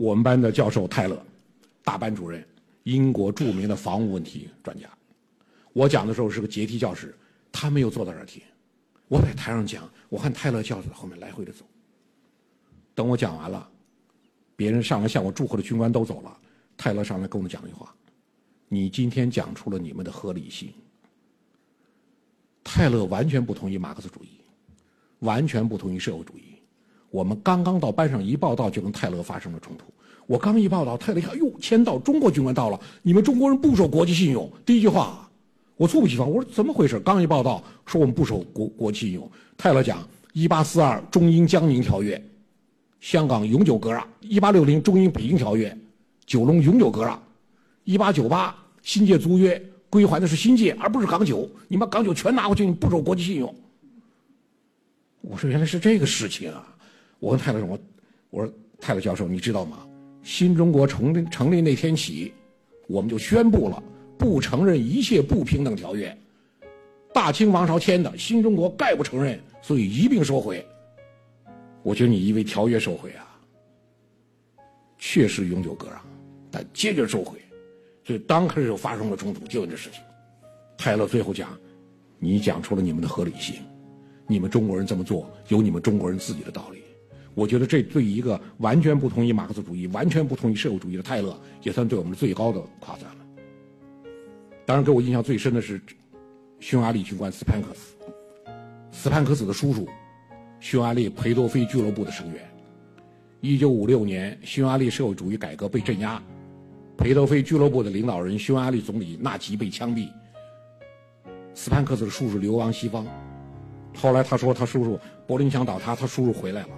我们班的教授泰勒，大班主任，英国著名的防务问题专家。我讲的时候是个阶梯教室，他没有坐在这儿听。我在台上讲，我看泰勒教授后面来回的走。等我讲完了，别人上来向我祝贺的军官都走了，泰勒上来跟我们讲一句话：“你今天讲出了你们的合理性。”泰勒完全不同意马克思主义，完全不同意社会主义。我们刚刚到班上一报道，就跟泰勒发生了冲突。我刚一报道，泰勒一看，哟，签到，中国军官到了，你们中国人不守国际信用。第一句话，我猝不及防，我说怎么回事？刚一报道说我们不守国国际信用。泰勒讲，一八四二中英江宁条约，香港永久割让；一八六零中英北京条约，九龙永久割让；一八九八新界租约归还的是新界，而不是港九。你把港九全拿回去，你不守国际信用。我说原来是这个事情啊。我问泰勒说：“我，我说泰勒教授，你知道吗？新中国成立成立那天起，我们就宣布了不承认一切不平等条约。大清王朝签的，新中国概不承认，所以一并收回。我觉得你因为条约收回啊，确实永久割让，但坚决收回。所以刚开始就发生了冲突，就这事情。泰勒最后讲，你讲出了你们的合理性，你们中国人这么做有你们中国人自己的道理。”我觉得这对一个完全不同意马克思主义、完全不同意社会主义的泰勒，也算对我们最高的夸赞了。当然，给我印象最深的是匈牙利军官斯潘克斯，斯潘克斯的叔叔，匈牙利裴多菲俱乐部的成员。一九五六年，匈牙利社会主义改革被镇压，裴多菲俱乐部的领导人匈牙利总理纳吉被枪毙，斯潘克斯的叔叔流亡西方。后来他说，他叔叔柏林墙倒塌，他叔叔回来了。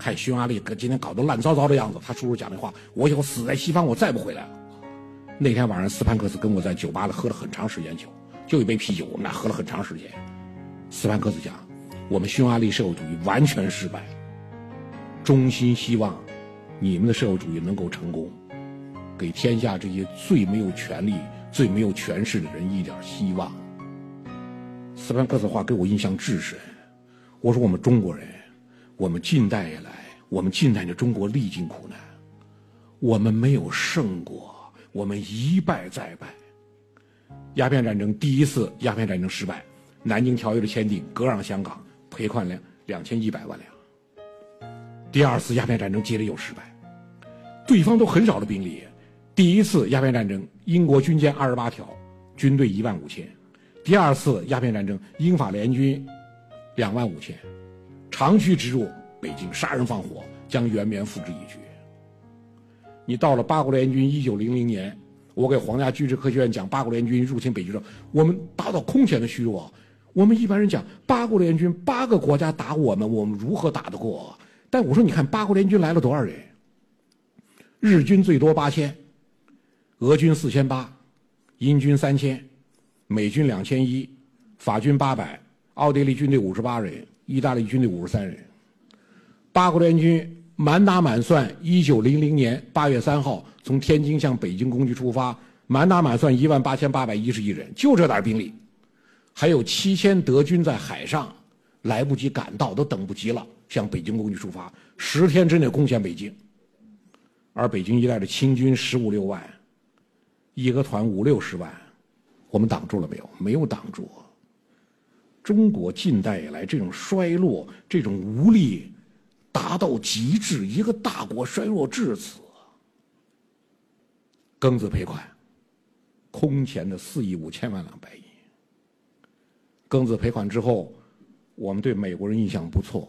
看匈牙利搁今天搞得乱糟糟的样子，他叔叔讲的话，我以后死在西方，我再不回来了。那天晚上，斯潘克斯跟我在酒吧里喝了很长时间酒，就一杯啤酒，我们俩喝了很长时间。斯潘克斯讲，我们匈牙利社会主义完全失败，衷心希望你们的社会主义能够成功，给天下这些最没有权利、最没有权势的人一点希望。斯潘克斯话给我印象至深，我说我们中国人。我们近代以来，我们近代的中国历尽苦难，我们没有胜过，我们一败再败。鸦片战争第一次鸦片战争失败，南京条约的签订割让香港，赔款两两千一百万两。第二次鸦片战争接着又失败，对方都很少的兵力。第一次鸦片战争，英国军舰二十八条，军队一万五千；第二次鸦片战争，英法联军两万五千。长驱直入北京，杀人放火，将圆明园付之一炬。你到了八国联军一九零零年，我给皇家军事科学院讲八国联军入侵北京时，我们达到空前的虚弱。我们一般人讲八国联军八个国家打我们，我们如何打得过？但我说你看八国联军来了多少人？日军最多八千，俄军四千八，英军三千，美军两千一，法军八百，奥地利军队五十八人。意大利军队五十三人，八国联军满打满算，一九零零年八月三号从天津向北京攻击出发，满打满算一万八千八百一十一人，就这点兵力，还有七千德军在海上来不及赶到，都等不及了，向北京攻击出发，十天之内攻陷北京。而北京一带的清军十五六万，义和团五六十万，我们挡住了没有？没有挡住。中国近代以来这种衰落、这种无力达到极致，一个大国衰弱至此，庚子赔款空前的四亿五千万两白银。庚子赔款之后，我们对美国人印象不错，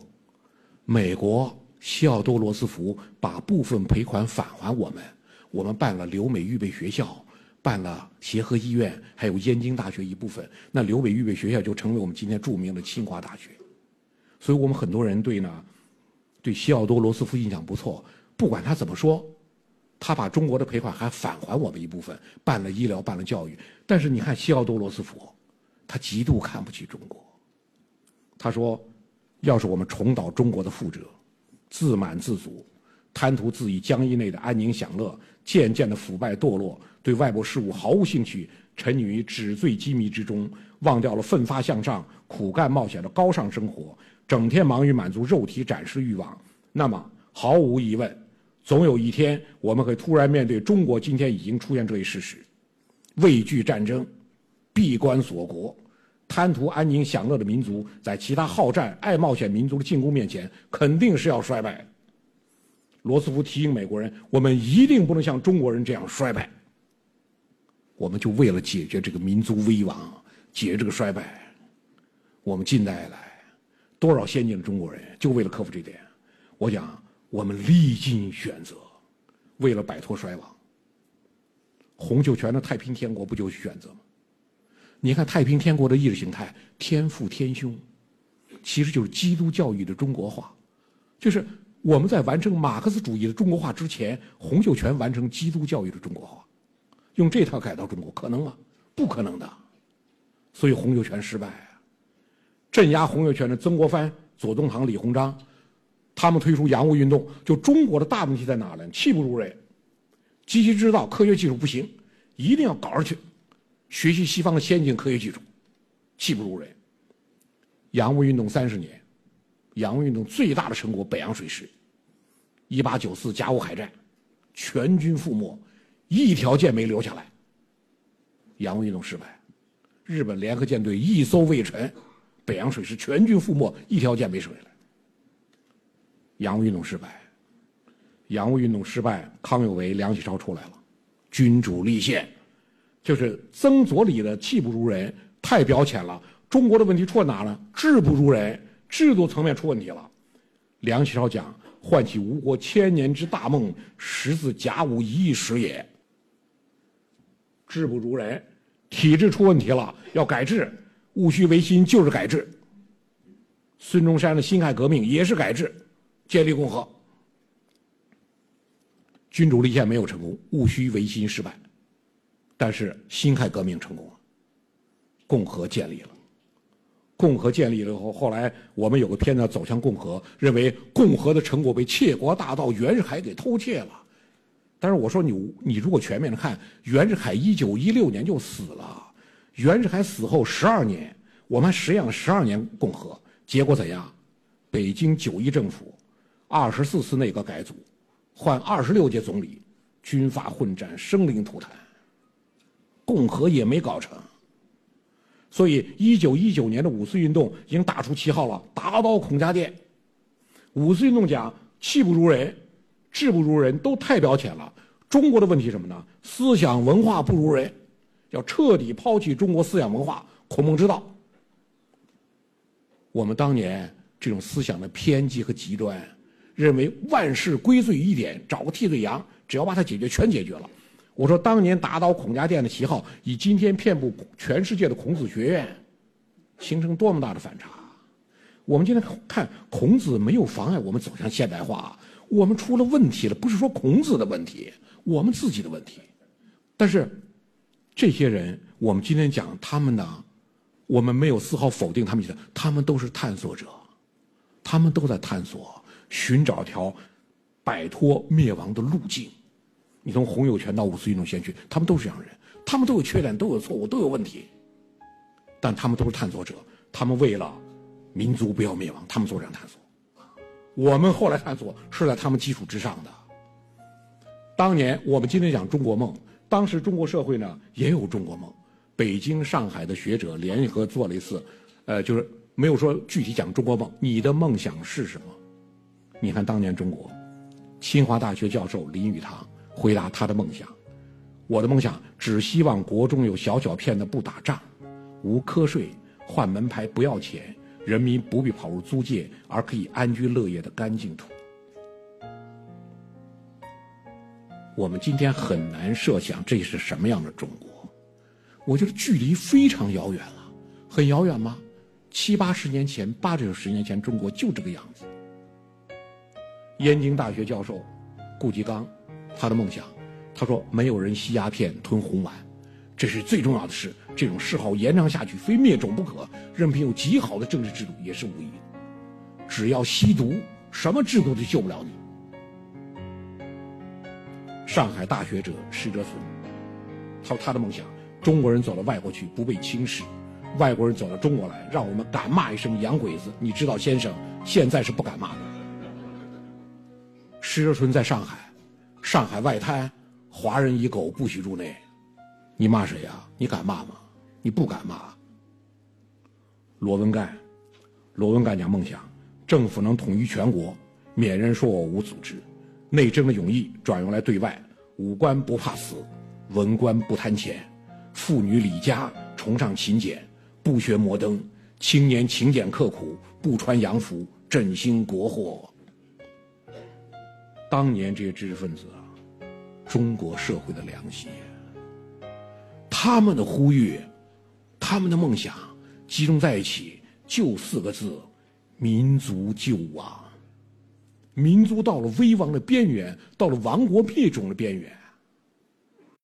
美国西奥多·罗斯福把部分赔款返还我们，我们办了留美预备学校。办了协和医院，还有燕京大学一部分，那留美预备学校就成为我们今天著名的清华大学。所以我们很多人对呢，对西奥多·罗斯福印象不错。不管他怎么说，他把中国的赔款还返还我们一部分，办了医疗，办了教育。但是你看西奥多·罗斯福，他极度看不起中国。他说，要是我们重蹈中国的覆辙，自满自足，贪图自己疆域内的安宁享乐，渐渐的腐败堕落。对外部事务毫无兴趣，沉溺于纸醉金迷之中，忘掉了奋发向上、苦干冒险的高尚生活，整天忙于满足肉体展示欲望。那么，毫无疑问，总有一天我们会突然面对中国今天已经出现这一事实：畏惧战争，闭关锁国，贪图安宁享乐的民族，在其他好战、爱冒险民族的进攻面前，肯定是要衰败。罗斯福提醒美国人：我们一定不能像中国人这样衰败。我们就为了解决这个民族危亡，解决这个衰败，我们近代来多少先进的中国人，就为了克服这点。我讲，我们历尽选择，为了摆脱衰亡。洪秀全的太平天国不就是选择吗？你看太平天国的意识形态，天父天兄，其实就是基督教育的中国化，就是我们在完成马克思主义的中国化之前，洪秀全完成基督教育的中国化，用这套改造中国可能吗？不可能的，所以洪秀全失败啊。镇压洪秀全的曾国藩、左宗棠、李鸿章。他们推出洋务运动，就中国的大问题在哪呢？气不如人，机器制造、科学技术不行，一定要搞上去，学习西方的先进科学技术，气不如人。洋务运动三十年，洋务运动最大的成果北洋水师，一八九四甲午海战，全军覆没，一条舰没留下来。洋务运动失败，日本联合舰队一艘未沉，北洋水师全军覆没，一条舰没回来。洋务运动失败，洋务运动失败，康有为、梁启超出来了，君主立宪，就是曾左李的气不如人，太表浅了。中国的问题出在哪呢？制不如人，制度层面出问题了。梁启超讲，唤起吴国千年之大梦，实自甲午一役时也。制不如人，体制出问题了，要改制，戊戌维新就是改制。孙中山的辛亥革命也是改制。建立共和，君主立宪没有成功，戊戌维新失败，但是辛亥革命成功了，共和建立了。共和建立了后，后来我们有个片子《走向共和》，认为共和的成果被窃国大盗袁世凯给偷窃了。但是我说你，你如果全面的看，袁世凯一九一六年就死了，袁世凯死后十二年，我们实验了十二年共和，结果怎样？北京九一政府。二十四次内阁改组，换二十六届总理，军阀混战，生灵涂炭，共和也没搞成。所以，一九一九年的五四运动已经打出旗号了，打倒孔家店。五四运动讲气不如人，志不如人，都太表浅了。中国的问题什么呢？思想文化不如人，要彻底抛弃中国思想文化孔孟之道。我们当年这种思想的偏激和极端。认为万事归罪一点，找个替罪羊，只要把它解决，全解决了。我说当年打倒孔家店的旗号，以今天遍布全世界的孔子学院，形成多么大的反差！我们今天看孔子没有妨碍我们走向现代化，我们出了问题了，不是说孔子的问题，我们自己的问题。但是这些人，我们今天讲他们呢，我们没有丝毫否定他们，他们都是探索者，他们都在探索。寻找条摆脱灭亡的路径。你从洪有全到五四运动先驱，他们都是这样人，他们都有缺点，都有错误，都有问题。但他们都是探索者，他们为了民族不要灭亡，他们做这样探索。我们后来探索是在他们基础之上的。当年我们今天讲中国梦，当时中国社会呢也有中国梦。北京、上海的学者联合做了一次，呃，就是没有说具体讲中国梦。你的梦想是什么？你看，当年中国，清华大学教授林语堂回答他的梦想：“我的梦想只希望国中有小小片的不打仗，无瞌睡，换门牌不要钱，人民不必跑入租界，而可以安居乐业的干净土。”我们今天很难设想这是什么样的中国，我觉得距离非常遥远了，很遥远吗？七八十年前，八九十年前，中国就这个样子。燕京大学教授顾颉刚，他的梦想，他说：“没有人吸鸦片吞红丸，这是最重要的事。这种嗜好延长下去，非灭种不可。任凭有极好的政治制度，也是无益。只要吸毒，什么制度都救不了你。”上海大学者施哲存，他说他的梦想：中国人走到外国去，不被轻视；外国人走到中国来，让我们敢骂一声洋鬼子。你知道，先生，现在是不敢骂的。施哲存在上海上海外滩，华人与狗不许入内。你骂谁呀？你敢骂吗？你不敢骂。罗文干，罗文干讲梦想，政府能统一全国，免人说我无组织，内政的勇毅转用来对外，武官不怕死，文官不贪钱，妇女李家崇尚勤俭，不学摩登，青年勤俭刻苦，不穿洋服，振兴国货。当年这些知识分子啊，中国社会的良心，他们的呼吁，他们的梦想，集中在一起，就四个字：民族救亡。民族到了危亡的边缘，到了亡国灭种的边缘。